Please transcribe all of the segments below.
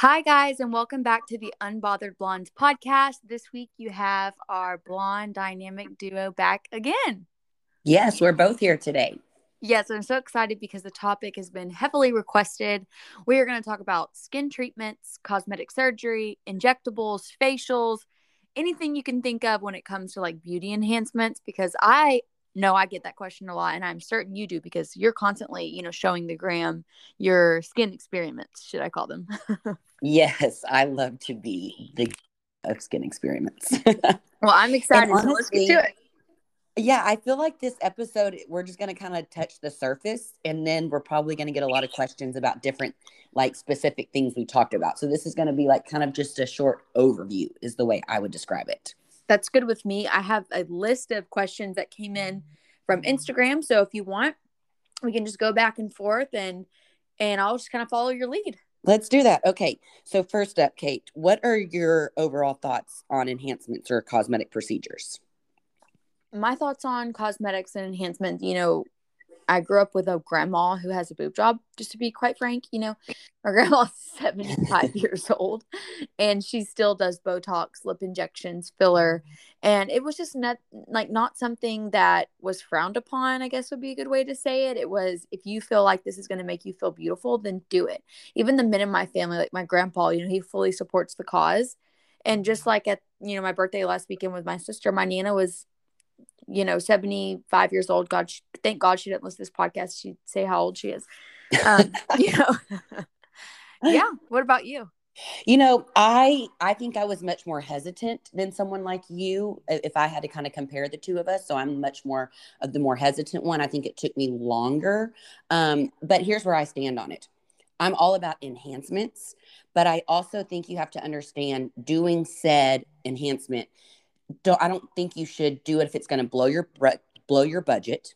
Hi, guys, and welcome back to the Unbothered Blondes podcast. This week you have our blonde dynamic duo back again. Yes, we're both here today. Yes, I'm so excited because the topic has been heavily requested. We are going to talk about skin treatments, cosmetic surgery, injectables, facials, anything you can think of when it comes to like beauty enhancements because I no, I get that question a lot, and I'm certain you do because you're constantly, you know, showing the gram your skin experiments. Should I call them? yes, I love to be the of skin experiments. well, I'm excited. Honestly, so let's get to it. Yeah, I feel like this episode we're just going to kind of touch the surface, and then we're probably going to get a lot of questions about different, like specific things we talked about. So this is going to be like kind of just a short overview, is the way I would describe it that's good with me. I have a list of questions that came in from Instagram. So if you want, we can just go back and forth and and I'll just kind of follow your lead. Let's do that. Okay. So first up, Kait, what are your overall thoughts on enhancements or cosmetic procedures? My thoughts on cosmetics and enhancements, you know, I grew up with a grandma who has a boob job, just to be quite frank. You know, my grandma's 75 years old and she still does Botox, lip injections, filler. Mm-hmm. And it was just not like not something that was frowned upon, I guess would be a good way to say it. It was if you feel like this is going to make you feel beautiful, then do it. Even the men in my family, like my grandpa, you know, he fully supports the cause. And just mm-hmm. like at, you know, my birthday last weekend with my sister, my Nana was you know, 75 years old. God, she, thank God she didn't listen to this podcast. She'd say how old she is. Um, you know, yeah. What about you? You know, I I think I was much more hesitant than someone like you if I had to kind of compare the two of us. So I'm much more of the more hesitant one. I think it took me longer. Um, but here's where I stand on it. I'm all about enhancements, but I also think you have to understand doing said enhancement don't I don't think you should do it if it's going to blow your blow your budget.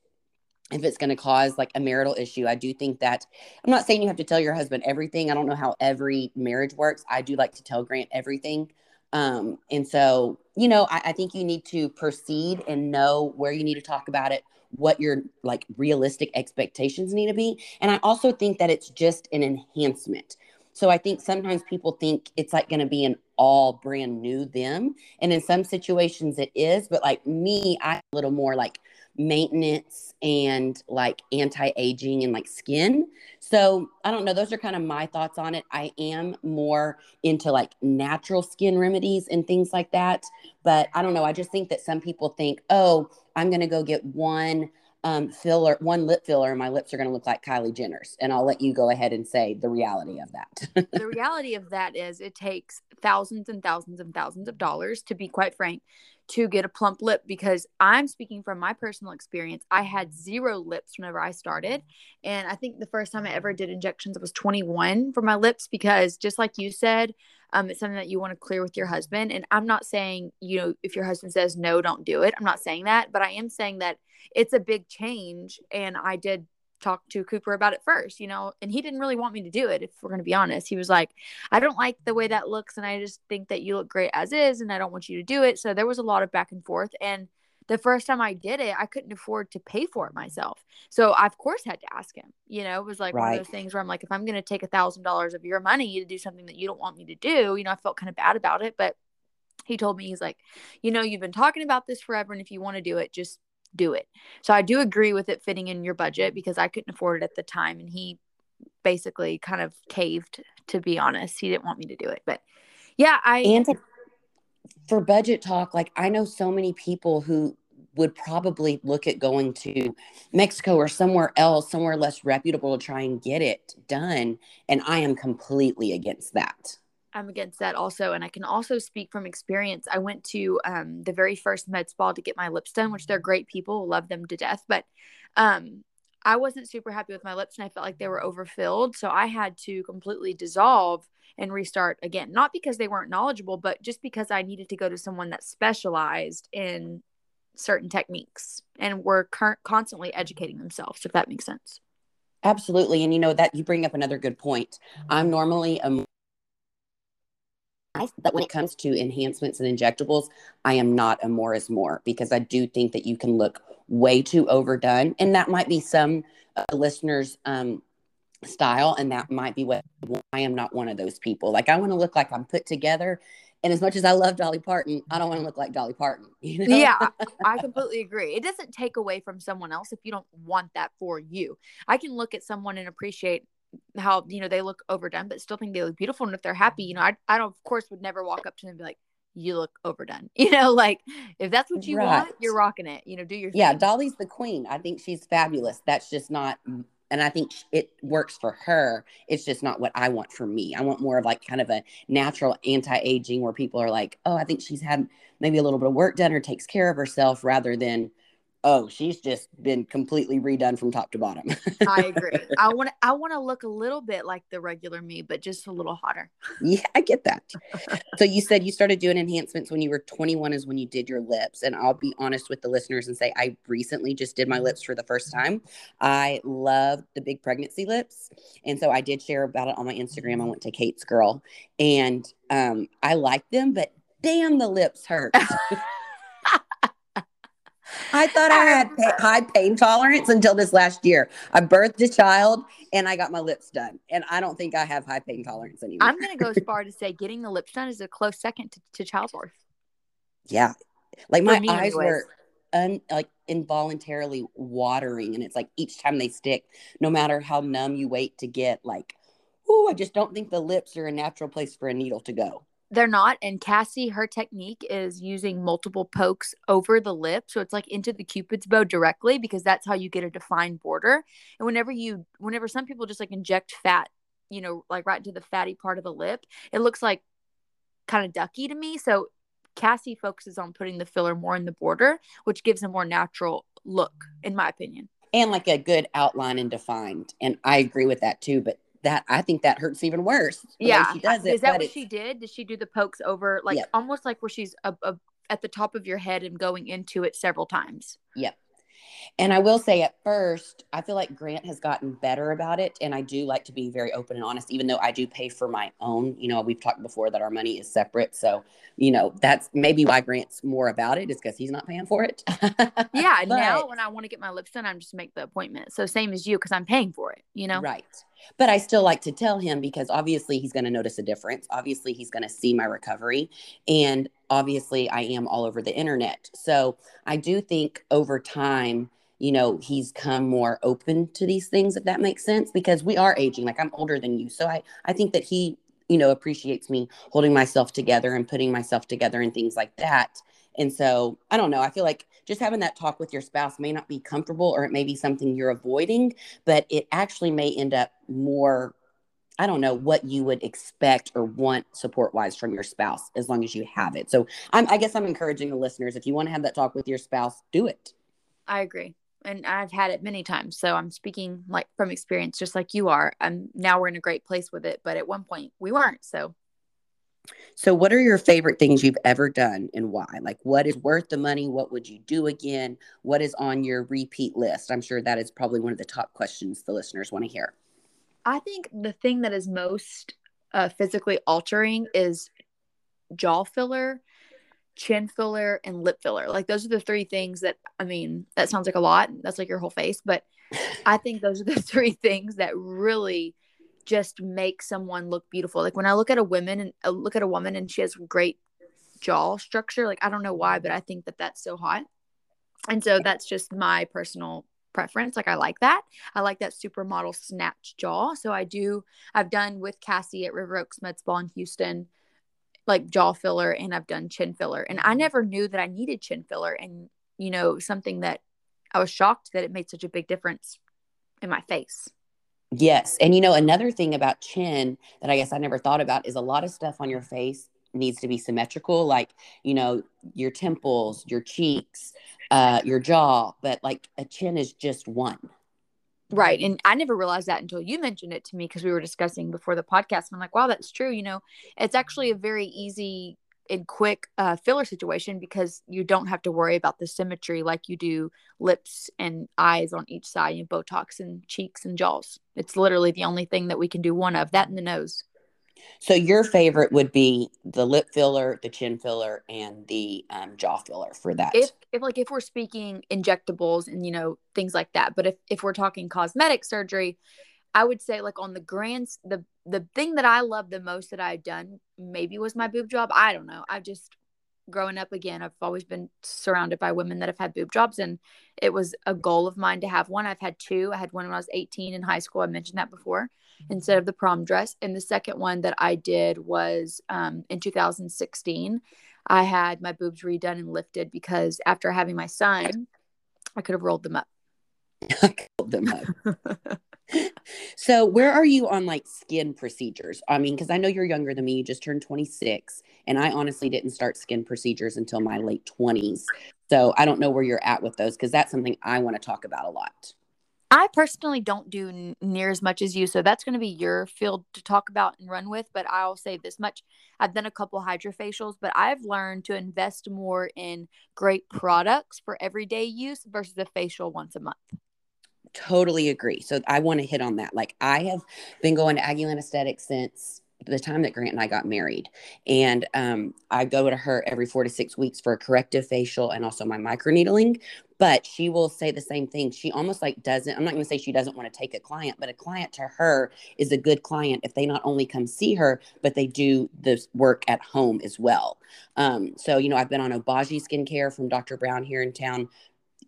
If it's going to cause like a marital issue, I do think that I'm not saying you have to tell your husband everything. I don't know how every marriage works. I do like to tell Grant everything. Um, and so, you know, I, I think you need to proceed and know where you need to talk about it, what your like realistic expectations need to be. And I also think that it's just an enhancement. So I think sometimes people think it's like going to be an all brand new them. And in some situations it is, but like me, I a little more like maintenance and like anti-aging and like skin. So I don't know. Those are kind of my thoughts on it. I am more into like natural skin remedies and things like that. But I don't know. I just think that some people think, oh, I'm going to go get one um, filler, one lip filler, and my lips are going to look like Kylie Jenner's. And I'll let you go ahead and say the reality of that. the reality of that is it takes thousands and thousands and thousands of dollars, to be quite frank, to get a plump lip because I'm speaking from my personal experience. I had zero lips whenever I started. And I think the first time I ever did injections, was 21 for my lips because just like you said, um, it's something that you want to clear with your husband. And I'm not saying, you know, if your husband says no, don't do it. I'm not saying that, but I am saying that it's a big change. And I did talk to Cooper about it first, you know, and he didn't really want me to do it, if we're going to be honest. He was like, I don't like the way that looks. And I just think that you look great as is. And I don't want you to do it. So there was a lot of back and forth. And the first time I did it, I couldn't afford to pay for it myself. So I, of course, had to ask him. You know, it was like right. one of those things where I'm like, if I'm going to take a thousand dollars of your money to do something that you don't want me to do, you know, I felt kind of bad about it. But he told me, he's like, you know, you've been talking about this forever. And if you want to do it, just do it. So I do agree with it fitting in your budget because I couldn't afford it at the time. And he basically kind of caved, to be honest. He didn't want me to do it. But yeah, I. And for budget talk, like I know so many people who would probably look at going to Mexico or somewhere else, somewhere less reputable to try and get it done. And I am completely against that. I'm against that also. And I can also speak from experience. I went to um, the very first med spa to get my lips done, which they're great people, love them to death. But um, I wasn't super happy with my lips and I felt like they were overfilled. So I had to completely dissolve and restart again. Not because they weren't knowledgeable, but just because I needed to go to someone that specialized in certain techniques and were cur- constantly educating themselves, if that makes sense. Absolutely. And you know, that you bring up another good point. I'm normally a but when it comes to enhancements and injectables, I am not a more is more because I do think that you can look way too overdone. And that might be some uh, listeners' um, style and that might be what I am not one of those people. Like I want to look like I'm put together and as much as I love Dolly Parton, I don't want to look like Dolly Parton. You know? Yeah, I completely agree. It doesn't take away from someone else if you don't want that for you. I can look at someone and appreciate how you know they look overdone, but still think they look beautiful. And if they're happy, you know, I I don't of course would never walk up to them and be like, "You look overdone." You know, like if that's what you right. want, you're rocking it. You know, do your yeah. Thing. Dolly's the queen. I think she's fabulous. That's just not and I think it works for her. It's just not what I want for me. I want more of like kind of a natural anti-aging where people are like, "Oh, I think she's had maybe a little bit of work done or takes care of herself," rather than oh, she's just been completely redone from top to bottom. I agree. I want to I want to look a little bit like the regular me, but just a little hotter. Yeah, I get that. so you said you started doing enhancements when you were 21 is when you did your lips and I'll be honest with the listeners and say I recently just did my lips for the first time. I love the big pregnancy lips. And so I did share about it on my Instagram. I went to Kait's girl and um I like them, but damn the lips hurt. I thought I had um, high pain tolerance until this last year. I birthed a child and I got my lips done. And I don't think I have high pain tolerance anymore. I'm going to go as far to say getting the lips done is a close second to, to childbirth. Yeah. Like my eyes were un, like involuntarily watering. And it's like each time they stick, no matter how numb you wait to get, like, oh, I just don't think the lips are a natural place for a needle to go they're not and cassie her technique is using multiple pokes over the lip so it's like into the cupid's bow directly because that's how you get a defined border and whenever you whenever some people just like inject fat you know like right into the fatty part of the lip it looks like kind of ducky to me so cassie focuses on putting the filler more in the border which gives a more natural look in my opinion. And like a good outline and defined and i agree with that too but that I think that hurts even worse. Yeah, she does it. Is that what she did? Did she do the pokes over, like yep. almost like where she's a, a, at the top of your head and going into it several times? Yep. And I will say at first, I feel like Grant has gotten better about it. And I do like to be very open and honest, even though I do pay for my own. You know, we've talked before that our money is separate. So, you know, that's maybe why Grant's more about it is because he's not paying for it. yeah. but, now when I want to get my lips done, I'm just make the appointment. So same as you, because I'm paying for it, you know? Right. But I still like to tell him because obviously he's going to notice a difference. Obviously, he's going to see my recovery. And obviously, I am all over the internet. So I do think over time, you know, he's come more open to these things, if that makes sense, because we are aging. Like I'm older than you. So I, I think that he, you know, appreciates me holding myself together and putting myself together and things like that. And so I don't know. I feel like just having that talk with your spouse may not be comfortable or it may be something you're avoiding, but it actually may end up more I don't know what you would expect or want support wise from your spouse as long as you have it. So I'm, I guess I'm encouraging the listeners if you want to have that talk with your spouse, do it. I agree. And I've had it many times. So I'm speaking like from experience, just like you are. And now we're in a great place with it. But at one point we weren't. So so, what are your favorite things you've ever done and why? Like, what is worth the money? What would you do again? What is on your repeat list? I'm sure that is probably one of the top questions the listeners want to hear. I think the thing that is most uh, physically altering is jaw filler, chin filler, and lip filler. Like, those are the three things that, I mean, that sounds like a lot. That's like your whole face. But I think those are the three things that really just make someone look beautiful. Like when I look at a woman and uh, look at a woman and she has great jaw structure, like I don't know why, but I think that that's so hot. And so that's just my personal preference. Like I like that. I like that supermodel snatch jaw. So I do. I've done with Cassie at River Oaks Med Spa in Houston, like jaw filler, and I've done chin filler. And I never knew that I needed chin filler. And you know, something that I was shocked that it made such a big difference in my face. Yes. And you know, another thing about chin that I guess I never thought about is a lot of stuff on your face needs to be symmetrical, like, you know, your temples, your cheeks, uh, your jaw, but like a chin is just one. Right. And I never realized that until you mentioned it to me because we were discussing before the podcast. I'm like, wow, that's true. You know, it's actually a very easy and quick uh, filler situation because you don't have to worry about the symmetry like you do lips and eyes on each side and Botox and cheeks and jaws. It's literally the only thing that we can do one of that in the nose. So your favorite would be the lip filler, the chin filler, and the um, jaw filler for that. If, if like if we're speaking injectables and you know things like that, but if if we're talking cosmetic surgery, I would say like on the grand the the thing that I love the most that I've done maybe was my boob job. I don't know. I've just growing up again, I've always been surrounded by women that have had boob jobs and it was a goal of mine to have one. I've had two. I had one when I was 18 in high school. I mentioned that before instead of the prom dress. And the second one that I did was um, in 2016. I had my boobs redone and lifted because after having my son, I could have rolled them up. I them up. so where are you on like skin procedures? I mean because i know you're younger than me you just turned 26 and i honestly didn't start skin procedures until my late 20s so i don't know where you're at with those because that's something i want to talk about a lot. I personally don't do n- near as much as you so that's going to be your field to talk about and run with but i'll say this much. I've done a couple hydrofacials but i've learned to invest more in great products for everyday use versus a facial once a month totally agree. So I want to hit on that. Like I have been going to Aggieland Aesthetics since the time that Grant and I got married. And um, I go to her every four to six weeks for a corrective facial and also my microneedling. But she will say the same thing. She almost like doesn't, I'm not going to say she doesn't want to take a client, but a client to her is a good client if they not only come see her, but they do this work at home as well. Um, so, you know, I've been on Obagi skincare from Dr. Brown here in town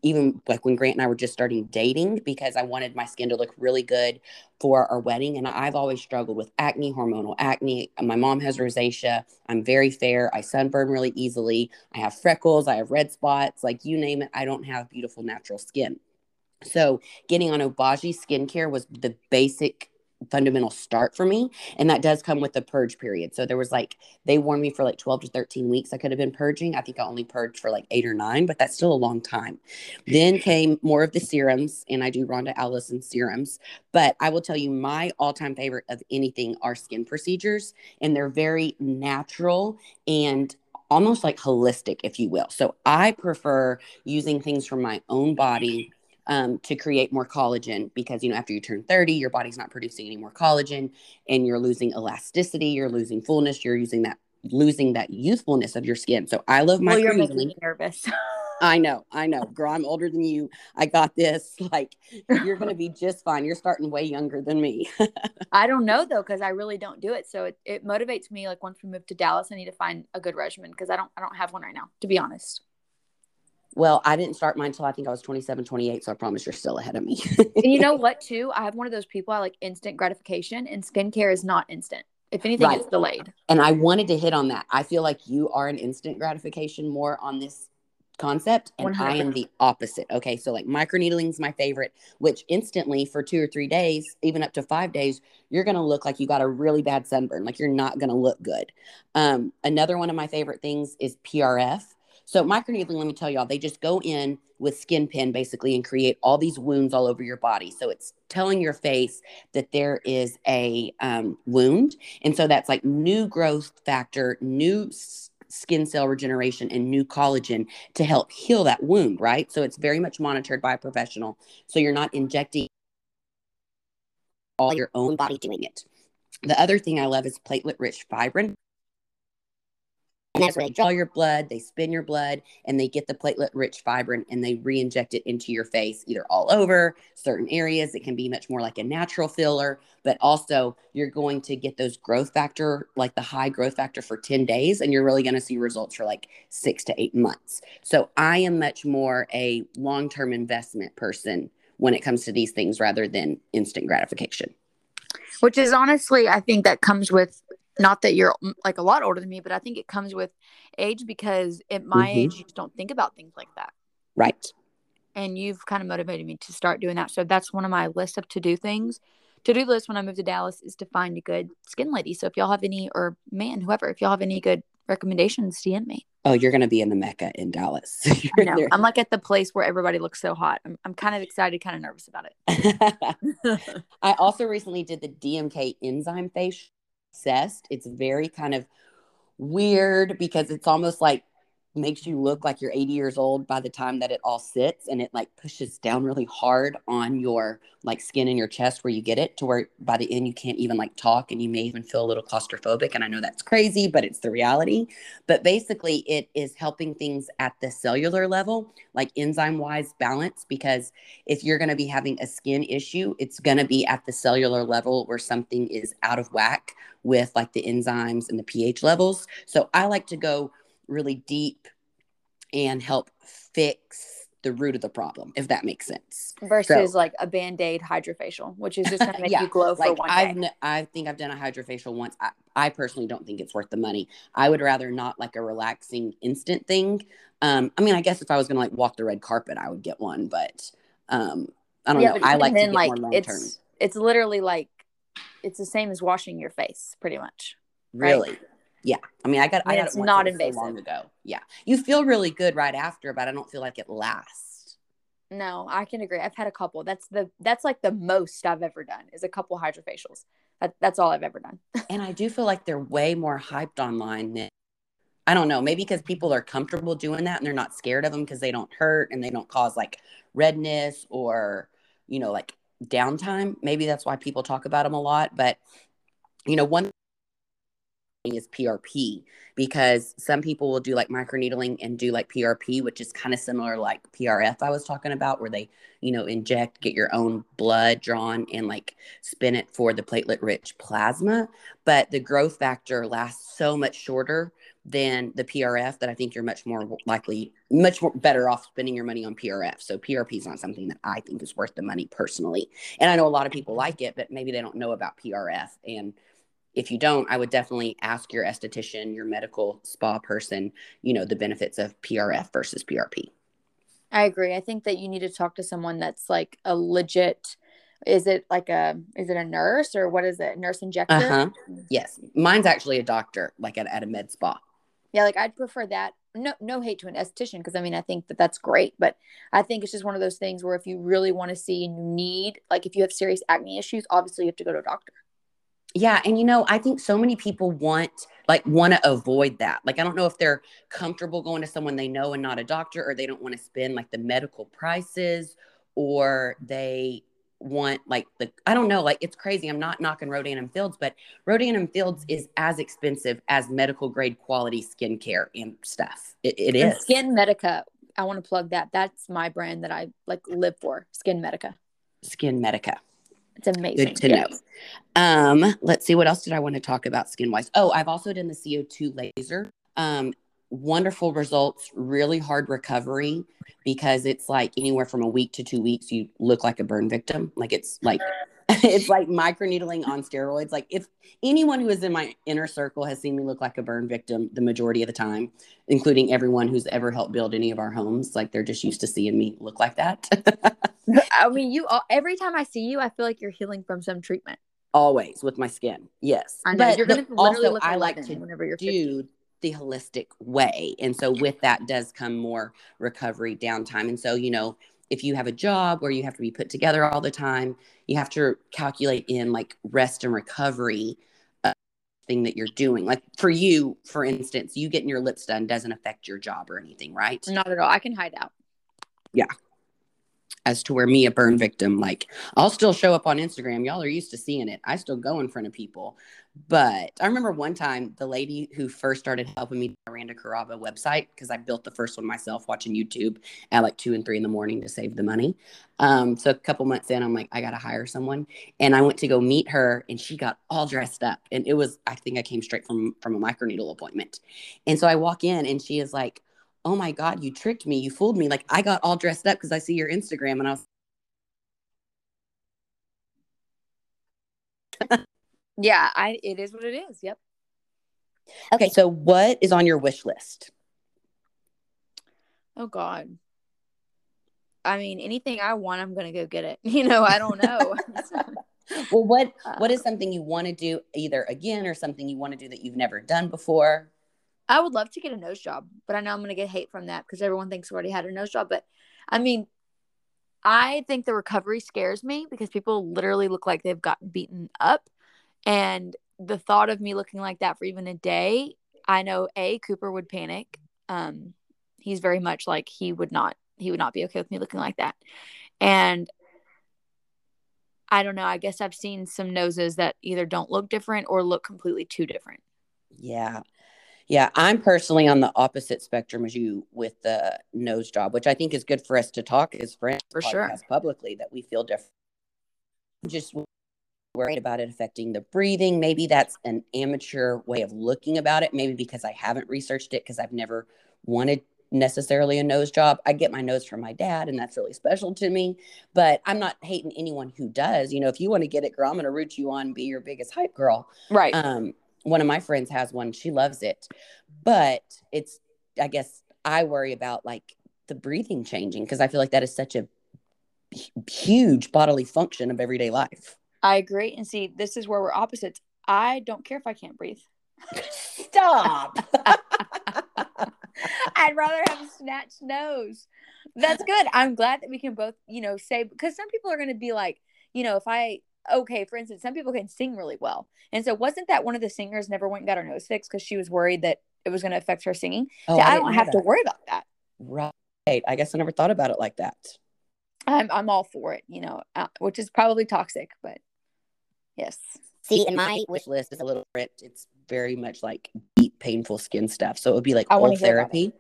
even like when Grant and I were just starting dating because I wanted my skin to look really good for our wedding. And I've always struggled with acne, hormonal acne. My mom has rosacea. I'm very fair. I sunburn really easily. I have freckles. I have red spots. Like you name it, I don't have beautiful natural skin. So getting on Obagi skincare was the basic fundamental start for me and that does come with the purge period. So there was like they warned me for like 12 to 13 weeks i could have been purging. I think i only purged for like eight or nine but that's still a long time. Then came more of the serums and i do rhonda allison serums but i will tell you my all-time favorite of anything are skin procedures and they're very natural and almost like holistic if you will. So i prefer using things from my own body um, to create more collagen because you know after you turn 30 your body's not producing any more collagen and you're losing elasticity you're losing fullness you're using that losing that youthfulness of your skin so i love my well, you're making me nervous I know, I know. Girl, I'm older than you. I got this. Like, you're going to be just fine. You're starting way younger than me. I don't know though, because I really don't do it. So it, it motivates me. Like once we move to Dallas, I need to find a good regimen because I don't I don't have one right now, to be honest. Well, I didn't start mine until I think I was 27, 28. So I promise you're still ahead of me. and you know what, too? I have one of those people I like instant gratification, and skincare is not instant. If anything, right. it's delayed. And I wanted to hit on that. I feel like you are an instant gratification more on this concept, and 100%. I am the opposite. Okay. So, like, microneedling is my favorite, which instantly for two or three days, even up to five days, you're going to look like you got a really bad sunburn. Like, you're not going to look good. Um, another one of my favorite things is PRF so microneedling, let me tell y'all, they just go in with skin pin basically and create all these wounds all over your body. So it's telling your face that there is a um, wound, and so that's like new growth factor, new skin cell regeneration and new collagen to help heal that wound, right? So it's very much monitored by a professional. So you're not injecting all your own body doing it. The other thing I love is platelet rich fibrin. And that's where they draw your blood, they spin your blood, and they get the platelet rich fibrin and they re inject it into your face, either all over certain areas. It can be much more like a natural filler, but also you're going to get those growth factor, like the high growth factor for 10 days, and you're really going to see results for like six to eight months. So I am much more a long term investment person when it comes to these things rather than instant gratification. Which is honestly, I think that comes with not that you're mm, like a lot older than me, but I think it comes with age because at my mm-hmm. age, you just don't think about things like that. Right. And you've kind of motivated me to start doing that. So that's one of my list of to do things. To do list when I move to Dallas is to find a good skin lady. So if y'all have any, or man, whoever, if y'all have any good recommendations, DM me. Oh, you're going to be in the Mecca in Dallas. I know. I'm like at the place where everybody looks so hot. I'm, I'm kind of excited, kind of nervous about it. I also recently did the DMK enzyme face obsessed. It's very kind of weird because it's almost like makes you look like you're 80 years old by the time that it all sits and it like pushes down really hard on your like skin in your chest where you get it to where by the end you can't even like talk and you may even feel a little claustrophobic and I know that's crazy but it's the reality. But basically it is helping things at the cellular level like enzyme wise balance because if you're going to be having a skin issue it's going to be at the cellular level where something is out of whack with like the enzymes and the pH levels. So I like to go really deep and help fix the root of the problem, if that makes sense. Versus so, like a band aid hydrofacial, which is just going to make yeah, you glow for like one I've, day. I think I've done a hydrofacial once. I, I, personally don't think it's worth the money. I would rather not like a relaxing instant thing. Um, I mean, I guess if I was going to like walk the red carpet, I would get one, but um, I don't yeah, know. I like then, to get like, more long term. It's, it's literally like it's the same as washing your face, pretty much. Really? Right? Yeah, I mean, I got, I, I got it's it not invasive. So long ago. Yeah, you feel really good right after, but I don't feel like it lasts. No, I can agree. I've had a couple. That's the that's like the most I've ever done is a couple hydrofacials. That, that's all I've ever done. and I do feel like they're way more hyped online than I don't know, maybe because people are comfortable doing that and they're not scared of them because they don't hurt and they don't cause like redness or you know like downtime. Maybe that's why people talk about them a lot. But you know, one is PRP because some people will do like microneedling and do like PRP, which is kind of similar like PRF I was talking about, where they, you know, inject, get your own blood drawn and like spin it for the platelet rich plasma. But the growth factor lasts so much shorter than the PRF that I think you're much more likely, much more better off spending your money on PRF. So PRP is not something that I think is worth the money personally. And I know a lot of people like it, but maybe they don't know about PRF. And if you don't, I would definitely ask your esthetician, your medical spa person, you know, the benefits of PRF versus PRP. I agree. I think that you need to talk to someone that's like a legit is it like a is it a nurse or what is it? Nurse injector? Uh-huh. Yes. Mine's actually a doctor, like at, at a med spa. Yeah, like I'd prefer that. No, no hate to an esthetician because I mean I think that that's great, but I think it's just one of those things where if you really want to see and you need, like if you have serious acne issues, obviously you have to go to a doctor. Yeah, and you know, I think so many people want like want to avoid that. Like I don't know if they're comfortable going to someone they know and not a doctor or they don't want to spend like the medical prices or they want like the I don't know, like it's crazy. I'm not knocking Rodan and Fields, but Rodan and Fields is as expensive as medical grade quality skincare and stuff. It, it is. Skin Medica. I want to plug that. That's my brand that I like live for. Skin Medica. Skin Medica. It's amazing. Good to yes. know. Um, let's see what else did I want to talk about skin wise. Oh, I've also done the CO2 laser. Um, wonderful results, really hard recovery because it's like anywhere from a week to two weeks, you look like a burn victim. Like it's like it's like microneedling on steroids. Like if anyone who is in my inner circle has seen me look like a burn victim the majority of the time, including everyone who's ever helped build any of our homes, like they're just used to seeing me look like that. I mean, you all, every time I see you, I feel like you're healing from some treatment. Always with my skin, yes. I know but you're going to also I like to whenever you're do 50. the holistic way, and so with that does come more recovery downtime, and so you know if you have a job where you have to be put together all the time, you have to calculate in like rest and recovery uh, thing that you're doing. Like for you, for instance, you getting your lips done doesn't affect your job or anything, right? Not at all. I can hide out. Yeah as to where me a burn victim like i'll still show up on instagram. Y'all are used to seeing it. I still go in front of people. But i remember one time the lady who first started helping me miranda caraba website because i built the first one myself watching youtube at like two and three in the morning to save the money. Um, so a couple months in i'm like i gotta hire someone. And i went to go meet her and she got all dressed up. And it was i think i came straight from from a microneedle appointment. And so i walk in and she is like oh my God, you tricked me. You fooled me. Like I got all dressed up because I see your Instagram and I was. yeah, I it is what it is. Yep. Okay, so what is on your wish list? Oh God. I mean, anything I want, I'm gonna go get it. You know, I don't know. well, what uh, what is something you want to do either again or something you want to do that you've never done before? I would love to get a nose job, but I know I'm going to get hate from that because everyone thinks I already had a nose job. But I mean, I think the recovery scares me because people literally look like they've gotten beaten up. And the thought of me looking like that for even a day, I know A, Cooper would panic. Um, he's very much like he would not he would not be okay with me looking like that. And I don't know. I guess I've seen some noses that either don't look different or look completely too different. Yeah. Yeah, I'm personally on the opposite spectrum as you with the nose job, which I think is good for us to talk as friends for sure publicly that we feel different. Just worried about it affecting the breathing. Maybe that's an amateur way of looking about it. Maybe because I haven't researched it because I've never wanted necessarily a nose job. I get my nose from my dad, and that's really special to me. But I'm not hating anyone who does. You know, if you want to get it, girl, I'm going to root you on, be your biggest hype girl. Right. Um, one of my friends has one. She loves it, but it's. I guess I worry about like the breathing changing because I feel like that is such a huge bodily function of everyday life. I agree. And see, this is where we're opposites. I don't care if I can't breathe. Stop. I'd rather have a snatched nose. That's good. I'm glad that we can both, you know, say because some people are going to be like, you know, if I okay, for instance, some people can sing really well. And so wasn't that one of the singers never went and got her nose fixed because she was worried that it was going to affect her singing? Oh, so I, I don't have that. to worry about that. Right. I guess I never thought about it like that. I'm I'm all for it, you know, uh, which is probably toxic, but yes. See, in my wish list is a little bit. It's very much like deep, painful skin stuff. So it would be like oil therapy.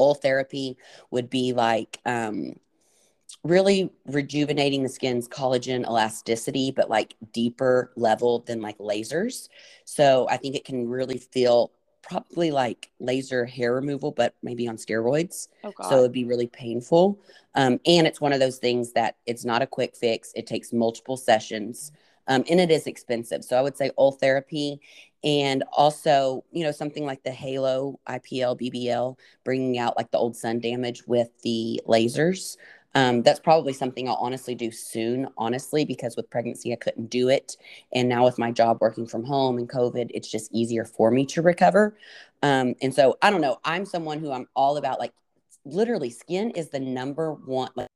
Oil therapy would be like um, really rejuvenating the skin's collagen elasticity, but like deeper level than like lasers. So I think it can really feel probably like laser hair removal, but maybe on steroids. Oh, so it'd be really painful. Um, and it's one of those things that it's not a quick fix. It takes multiple sessions. Um, and it is expensive. So I would say oil therapy and also, you know, something like the Halo IPL BBL, bringing out like the old sun damage with the lasers. Um, that's probably something I'll honestly do soon, honestly, because with pregnancy, I couldn't do it. And now with my job working from home and COVID, it's just easier for me to recover. Um, and so I don't know. I'm someone who I'm all about like literally skin is the number one. Like,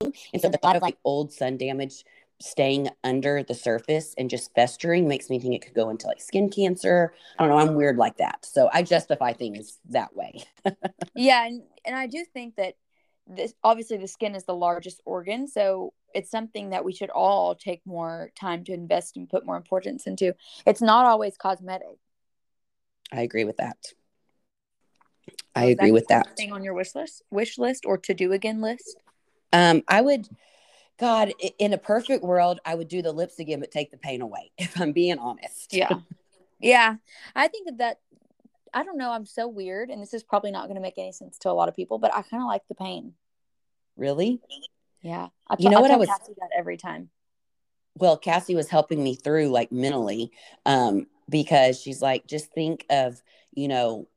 and so the thought of like old sun damage staying under the surface and just festering makes me think it could go into like skin cancer. I don't know. I'm weird like that. So I justify things that way. yeah. And, and I do think that this obviously the skin is the largest organ so it's something that we should all take more time to invest and put more importance into. It's not always cosmetic. I agree with that. I agree that with that. thing on your wish list wish list or to do again list? Um i would god in a perfect world i would do the lips again but take the pain away if i'm being honest. Yeah. Yeah. I think that that I don't know. I'm so weird, and this is probably not going to make any sense to a lot of people, but I kind of like the pain. Really? Yeah. I t- you know I what I was Cassie that every time. Well, Cassie was helping me through like mentally, um, because she's like, just think of, you know,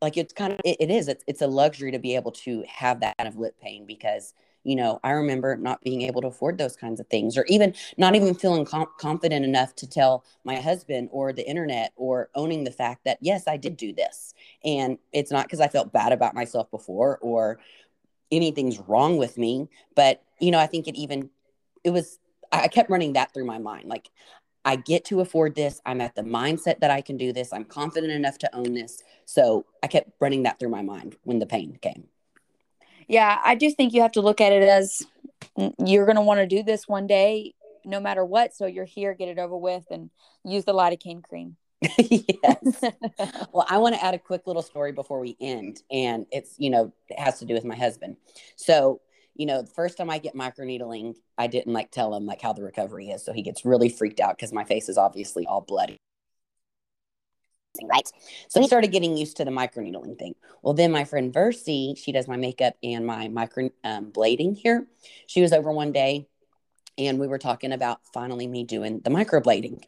like it's kind of it, it is it's it's a luxury to be able to have that kind of lip pain because you know i remember not being able to afford those kinds of things or even not even feeling com- confident enough to tell my husband or the internet or owning the fact that yes i did do this and it's not because i felt bad about myself before or anything's wrong with me but you know i think it even it was i kept running that through my mind like I get to afford this. I'm at the mindset that I can do this. I'm confident enough to own this. So I kept running that through my mind when the pain came yeah, I do think you have to look at it as mm, you're going to want to do this one day, no matter what. So you're here, get it over with, and use the lidocaine cream. yes. well, I want to add a quick little story before we end, and it's you know it has to do with my husband. So you know, the first time I get microneedling, I didn't like tell him like how the recovery is, so he gets really freaked out because my face is obviously all bloody right? So he started getting used to the microneedling thing. Well, then my friend Versi, she does my makeup and my micro um, blading here. She was over one day and we were talking about finally me doing the microblading.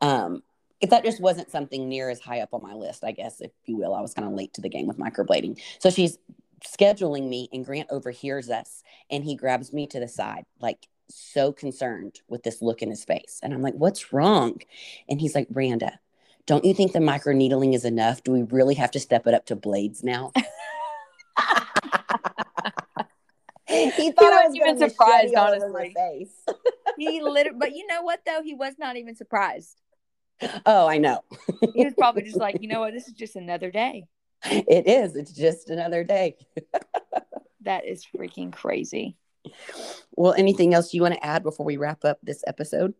Um, if that just wasn't something near as high up on my list, I guess, if you will, I was kind of late to the game with microblading. So she's scheduling me, and Grant overhears us and he grabs me to the side, like so concerned with this look in his face. And I'm like, what's wrong? And he's like, Randa, don't you think the micro needling is enough? Do we really have to step it up to blades now? he thought he I was even surprised, honestly. Face. he literally, but you know what though? He was not even surprised. Oh, I know. he was probably just like, you know what? This is just another day. It is. It's just another day. that is freaking crazy. Well, anything else you want to add before we wrap up this episode?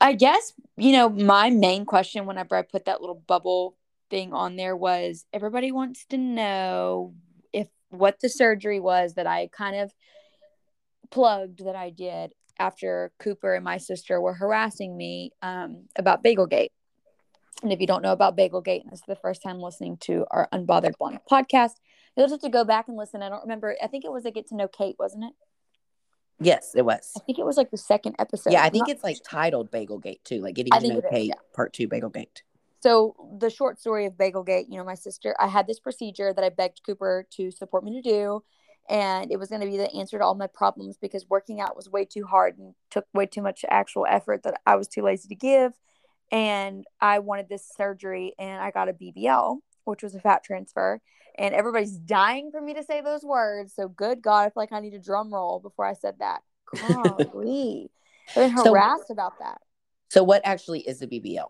I guess, you know, my main question whenever I put that little bubble thing on there was everybody wants to know if what the surgery was that I kind of plugged that I did after Cooper and my sister were harassing me um, about Bagelgate. And if you don't know about Bagelgate, and this is the first time listening to our Unbothered Blonde podcast, you'll just have to go back and listen. I don't remember. I think it was a Get to Know Kait, wasn't it? Yes, it was. I think it was like the second episode. Yeah, I think it's like titled Bagelgate too, like getting to know Kait, yeah. part two, Bagelgate. So the short story of Bagelgate, you know, my sister, I had this procedure that I begged Cooper to support me to do, and it was going to be the answer to all my problems because working out was way too hard and took way too much actual effort that I was too lazy to give, and I wanted this surgery, and I got a BBL, which was a fat transfer, and everybody's dying for me to say those words. So good God, I feel like I need a drum roll before I said that. Golly. I've been harassed so, about that. So what actually is a BBL?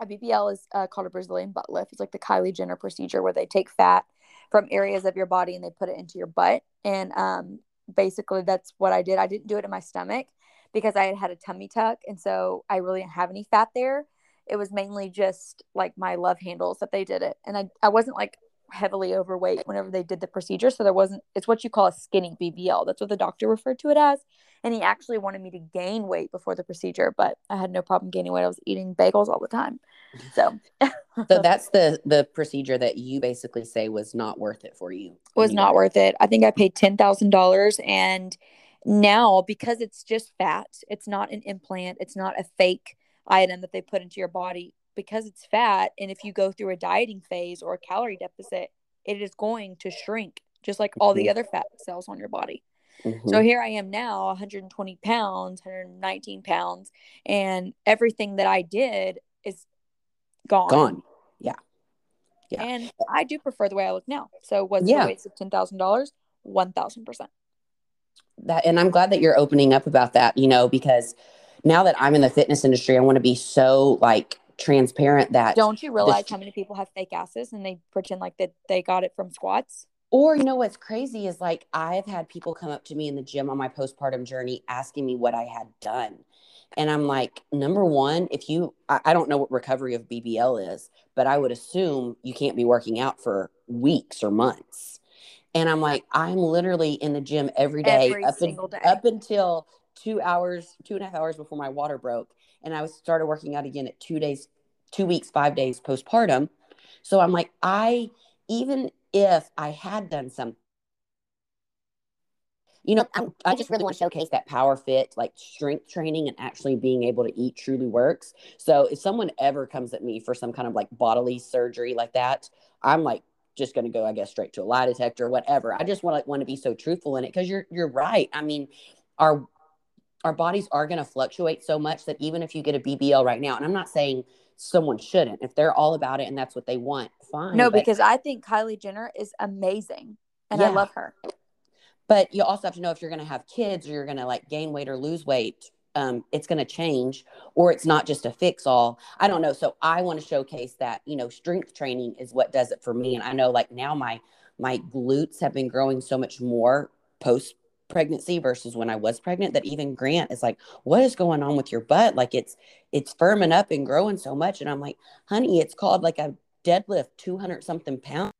A BBL is uh, called a Brazilian butt lift. It's like the Kylie Jenner procedure where they take fat from areas of your body and they put it into your butt. And um, basically, that's what I did. I didn't do it in my stomach because I had had a tummy tuck, and so I really didn't have any fat there. It was mainly just like my love handles that they did it, and I I wasn't like heavily overweight whenever they did the procedure. So there wasn't, it's what you call a skinny BBL. That's what the doctor referred to it as. And he actually wanted me to gain weight before the procedure, but I had no problem gaining weight. I was eating bagels all the time. So, so that's the, the procedure that you basically say was not worth it for you. Was not worth it. I think I paid $10,000 and now because it's just fat, it's not an implant, it's not a fake item that they put into your body because it's fat and if you go through a dieting phase or a calorie deficit it is going to shrink just like all the mm-hmm. other fat cells on your body. Mm-hmm. so here i am now 120 pounds 119 pounds and everything that i did is gone. Gone. Yeah. Yeah. And i do prefer the way i look now. So was yeah. a waste of $10000 1000% that and i'm glad that you're opening up about that you know because now that i'm in the fitness industry i want to be so like transparent that don't you realize how many people have fake asses and they pretend like that they got it from squats? Or you know what's crazy is like i've had people come up to me in the gym on my postpartum journey asking me what i had done. And i'm like number one if you I, I don't know what recovery of bbl is but i would assume you can't be working out for weeks or months. And i'm like i'm literally in the gym every day, every up, in, day. up until two hours two and a half hours before my water broke and I was started working out again at two days, two weeks, five days postpartum. So I'm like, I, even if I had done some, you know, I'm, i just really want to showcase that power fit, like strength training and actually being able to eat truly works. So if someone ever comes at me for some kind of like bodily surgery like that, I'm like, just going to go, I guess, straight to a lie detector, or whatever. I just want to want to be so truthful in it because you're you're right. I mean, our our bodies are going to fluctuate so much that even if you get a BBL right now, and I'm not saying someone shouldn't, if they're all about it and that's what they want, fine. No, but, because I think Kylie Jenner is amazing and yeah. I love her. But you also have to know if you're going to have kids or you're going to like gain weight or lose weight, um, it's going to change or it's not just a fix all. I don't know. So I want to showcase that, you know, strength training is what does it for me. And I know like now my, my glutes have been growing so much more post pregnancy versus when I was pregnant that even Grant is like, what is going on with your butt? Like it's it's firming up and growing so much. And I'm like, honey, it's called like a deadlift 200 something pounds.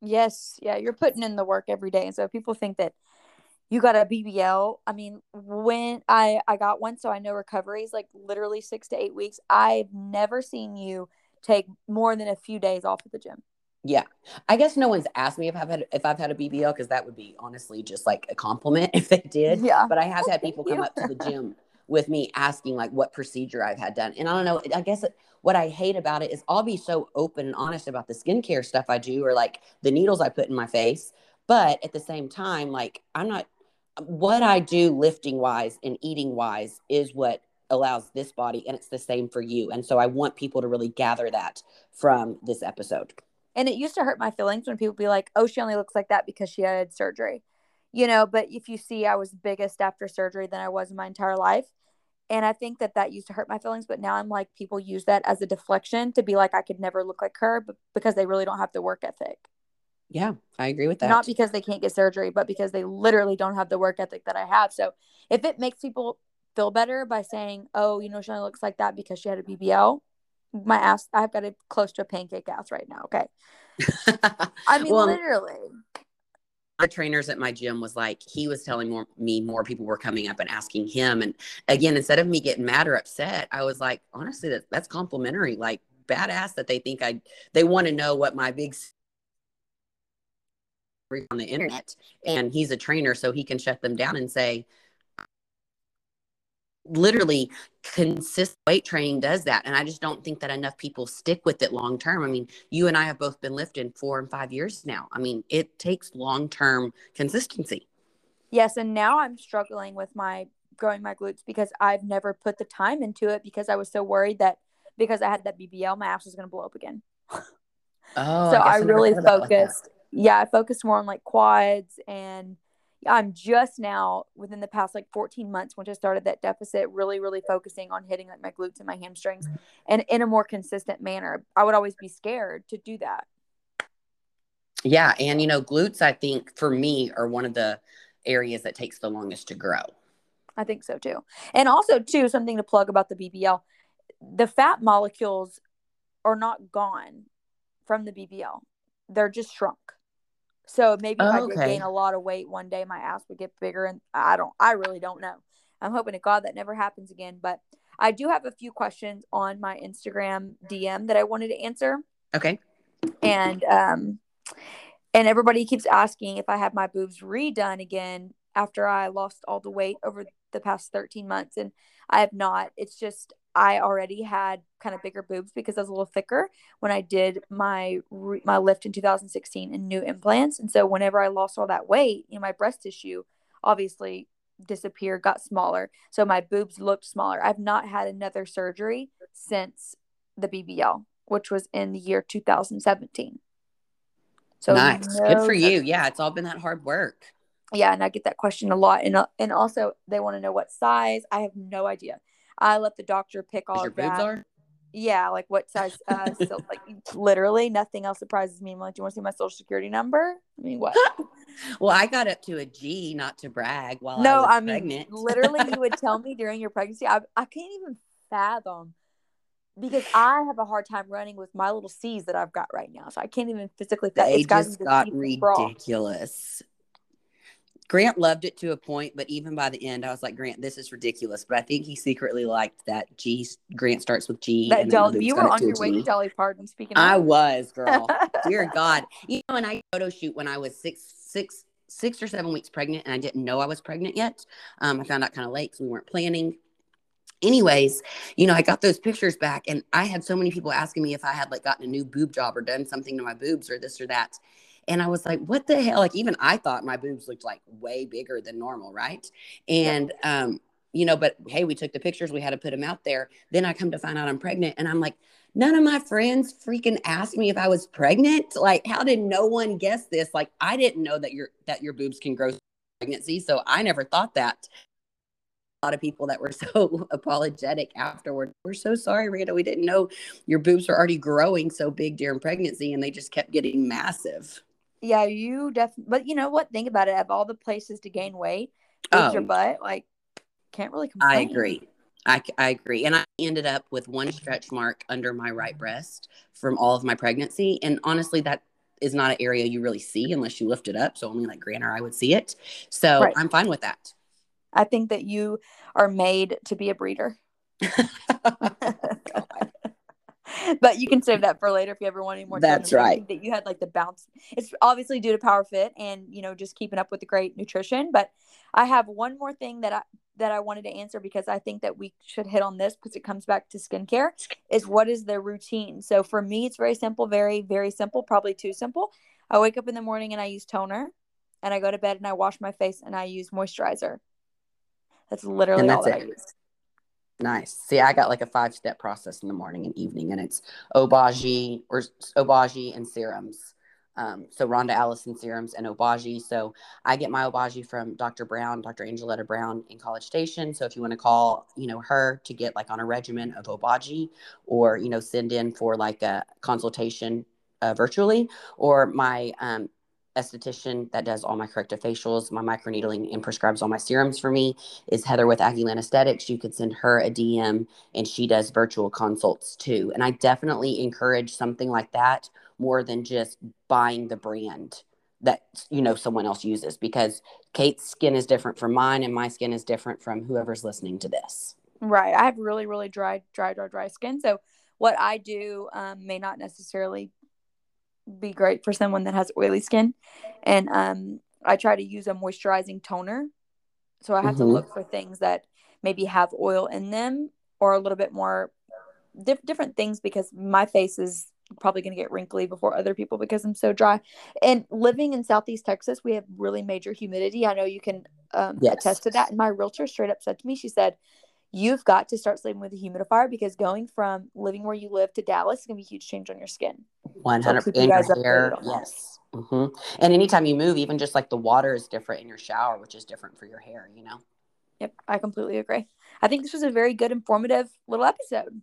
Yes. Yeah. You're putting in the work every day. And so people think that you got a BBL. I mean, when I I got one, so I know recovery is like literally six to eight weeks. I've never seen you take more than a few days off of the gym. Yeah. I guess no one's asked me if I've had if I've had a BBL because that would be honestly just like a compliment if they did. Yeah. But I have had people come up to the gym with me asking like what procedure I've had done. And I don't know, I guess what I hate about it is I'll be so open and honest about the skincare stuff I do or like the needles I put in my face. But at the same time, like I'm not what I do lifting wise and eating wise is what allows this body and it's the same for you. And so I want people to really gather that from this episode. And it used to hurt my feelings when people be like, oh, she only looks like that because she had surgery, you know. But if you see, I was biggest after surgery than I was in my entire life. And I think that that used to hurt my feelings, but now I'm like, people use that as a deflection to be like, I could never look like her, but because they really don't have the work ethic. Yeah, I agree with that. Not because they can't get surgery, but because they literally don't have the work ethic that I have. So if it makes people feel better by saying, oh, you know, she only looks like that because she had a BBL, my ass, I've got it close to a pancake ass right now. Okay. I mean, well, literally. My trainers at my gym was like, he was telling more, me more people were coming up and asking him. And again, instead of me getting mad or upset, I was like, honestly, that, that's complimentary. Like, badass that they think I, they want to know what my big on the internet and he's a trainer so he can shut them down and say literally consistent weight training does that and i just don't think that enough people stick with it long term. I mean you and i have both been lifting four and five years now. I mean it takes long term consistency. Yes and now i'm struggling with my growing my glutes because i've never put the time into it because i was so worried that because i had that bbl my ass was going to blow up again. Oh so i, I really focused yeah, I focused more on like quads and I'm just now within the past like 14 months when I started that deficit, really, really focusing on hitting like my glutes and my hamstrings and in a more consistent manner. I would always be scared to do that. Yeah. And you know, glutes, I think for me are one of the areas that takes the longest to grow. I think so too. And also, too, something to plug about the BBL the fat molecules are not gone from the BBL, they're just shrunk. So maybe if oh, I okay. gain a lot of weight one day, my ass would get bigger, and I don't. I really don't know. I'm hoping to God that never happens again. But I do have a few questions on my Instagram DM that I wanted to answer. Okay. And um, and everybody keeps asking if I have my boobs redone again after I lost all the weight over the past 13 months, and I have not. It's just I already had kind of bigger boobs because I was a little thicker when I did my my lift in 2016 and new implants. And so whenever I lost all that weight, you know, my breast tissue obviously disappeared, got smaller. So my boobs looked smaller. I've not had another surgery since the BBL, which was in the year 2017. So nice. No Good for you. Yeah, it's all been that hard work. Yeah, and I get that question a lot. And uh, and also they want to know what size. I have no idea. I let the doctor pick all of that. Are? Yeah, like what size? Uh, so, like literally nothing else surprises me. I'm like, do you want to see my social security number? I mean, what? well, I got up to a G, not to brag. While no, I, I mean, pregnant. literally, you would tell me during your pregnancy. I I can't even fathom because I have a hard time running with my little C's that I've got right now. So I can't even physically. They just got ridiculous. Grant loved it to a point, but even by the end, I was like, Grant, this is ridiculous. But I think he secretly liked that G. Grant starts with G. That Dolly, you were on your way to Dolly Parton. Speaking, I was, girl. Dear God, you know, and I photo shoot when I was six, six, six or seven weeks pregnant, and I didn't know I was pregnant yet. Um, I found out kind of late because we weren't planning. Anyways, you know, I got those pictures back, and I had so many people asking me if I had like gotten a new boob job or done something to my boobs or this or that. And I was like, what the hell? Like, even I thought my boobs looked like way bigger than normal, right? And, um, you know, but hey, we took the pictures, we had to put them out there. Then I come to find out I'm pregnant, and I'm like, none of my friends freaking asked me if I was pregnant. Like, how did no one guess this? Like, I didn't know that your that your boobs can grow pregnancy, so I never thought that. A lot of people that were so apologetic afterward. We're so sorry, Rita. We didn't know your boobs were already growing so big during pregnancy, and they just kept getting massive. Yeah, you definitely. But you know what? Think about it. Of all the places to gain weight, oh. your butt. Like, can't really complain. I agree. I, I agree. And I ended up with one stretch mark under my right breast from all of my pregnancy. And honestly, that is not an area you really see unless you lift it up. So only like Grant or I would see it. So right. I'm fine with that. I think that you are made to be a breeder. but you can save that for later if you ever want any more. That's right. That you had like the bounce. It's obviously due to Power Fit and you know just keeping up with the great nutrition. But I have one more thing that I that I wanted to answer because I think that we should hit on this because it comes back to skincare. Is what is the routine? So for me, it's very simple, very very simple, probably too simple. I wake up in the morning and I use toner, and I go to bed and I wash my face and I use moisturizer. That's literally that's all that it. I use. Nice. See, I got like a five step process in the morning and evening, and it's Obagi or Obagi and serums. Um, so Rhonda Allison serums and Obagi. So I get my Obagi from Dr. Brown, Dr. Angeletta Brown in College Station. So if you want to call, you know, her to get like on a regimen of Obagi or, you know, send in for like a consultation uh, virtually or my um, esthetician that does all my corrective facials, my microneedling, and prescribes all my serums for me is Heather with Aggieland Aesthetics. You could send her a DM and she does virtual consults too. And I definitely encourage something like that more than just buying the brand that you know someone else uses because Kait's skin is different from mine and my skin is different from whoever's listening to this. Right. I have really, really dry, dry, dry, dry skin. So what I do um, may not necessarily be great for someone that has oily skin. And um, I try to use a moisturizing toner. So I have mm-hmm. to look for things that maybe have oil in them or a little bit more diff- different things because my face is probably going to get wrinkly before other people because I'm so dry. And living in Southeast Texas, we have really major humidity. I know you can um, yes. attest to that. And my realtor straight up said to me, she said, You've got to start sleeping with a humidifier because going from living where you live to Dallas is going to be a huge change on your skin. 100 so in your hair. Yes. Mm-hmm. And anytime you move, even just like the water is different in your shower, which is different for your hair, you know? Yep. I completely agree. I think this was a very good, informative little episode.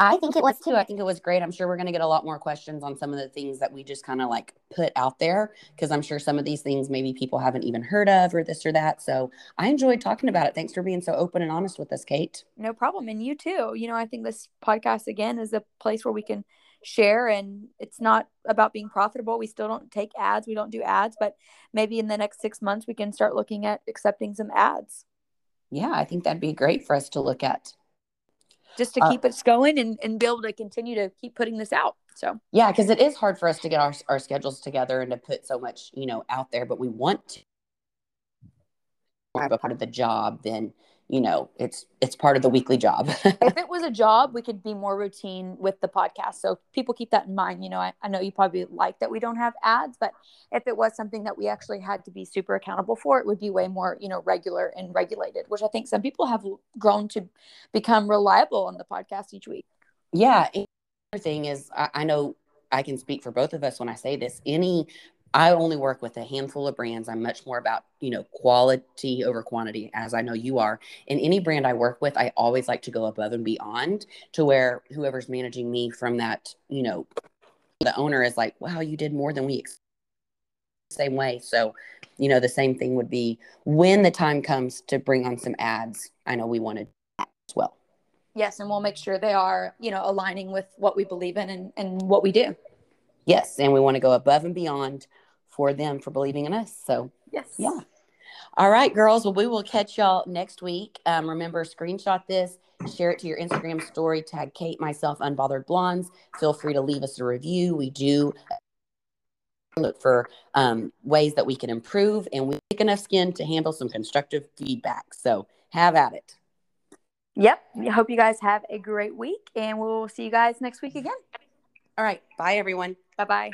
I think it was too. I think it was great. I'm sure we're going to get a lot more questions on some of the things that we just kind of like put out there because I'm sure some of these things maybe people haven't even heard of or this or that. So I enjoyed talking about it. Thanks for being so open and honest with us, Kait. No problem. And you too. You know, I think this podcast again is a place where we can share and it's not about being profitable. We still don't take ads. We don't do ads, but maybe in the next six months we can start looking at accepting some ads. Yeah, I think that'd be great for us to look at just to uh, keep us going and, and be able to continue to keep putting this out. So yeah, because it is hard for us to get our, our schedules together and to put so much, you know, out there, but we want to have a part of the job, then you know it's it's part of the weekly job. If it was a job we could be more routine with the podcast. So people keep that in mind. You know I, I know you probably like that we don't have ads but if it was something that we actually had to be super accountable for it would be way more you know regular and regulated which i think some people have grown to become reliable on the podcast each week. Yeah. The thing is I, I know I can speak for both of us when I say this. Any I only work with a handful of brands. I'm much more about, you know, quality over quantity, as I know you are. In any brand I work with, I always like to go above and beyond to where whoever's managing me from that, you know, the owner is like, wow, you did more than we expected. Same way. So, you know, the same thing would be when the time comes to bring on some ads, I know we wanted as well. Yes. And we'll make sure they are, you know, aligning with what we believe in and, and what we do. Yes. And we want to go above and beyond for them for believing in us. So, yes. Yeah. All right, girls. Well, we will catch y'all next week. Um, remember, screenshot this, share it to your Instagram story, tag Kait, myself, Unbothered Blondes. Feel free to leave us a review. We do look for um, ways that we can improve, and we thick enough skin to handle some constructive feedback. So, have at it. Yep. I hope you guys have a great week, and we'll see you guys next week again. All right. Bye, everyone. Bye bye.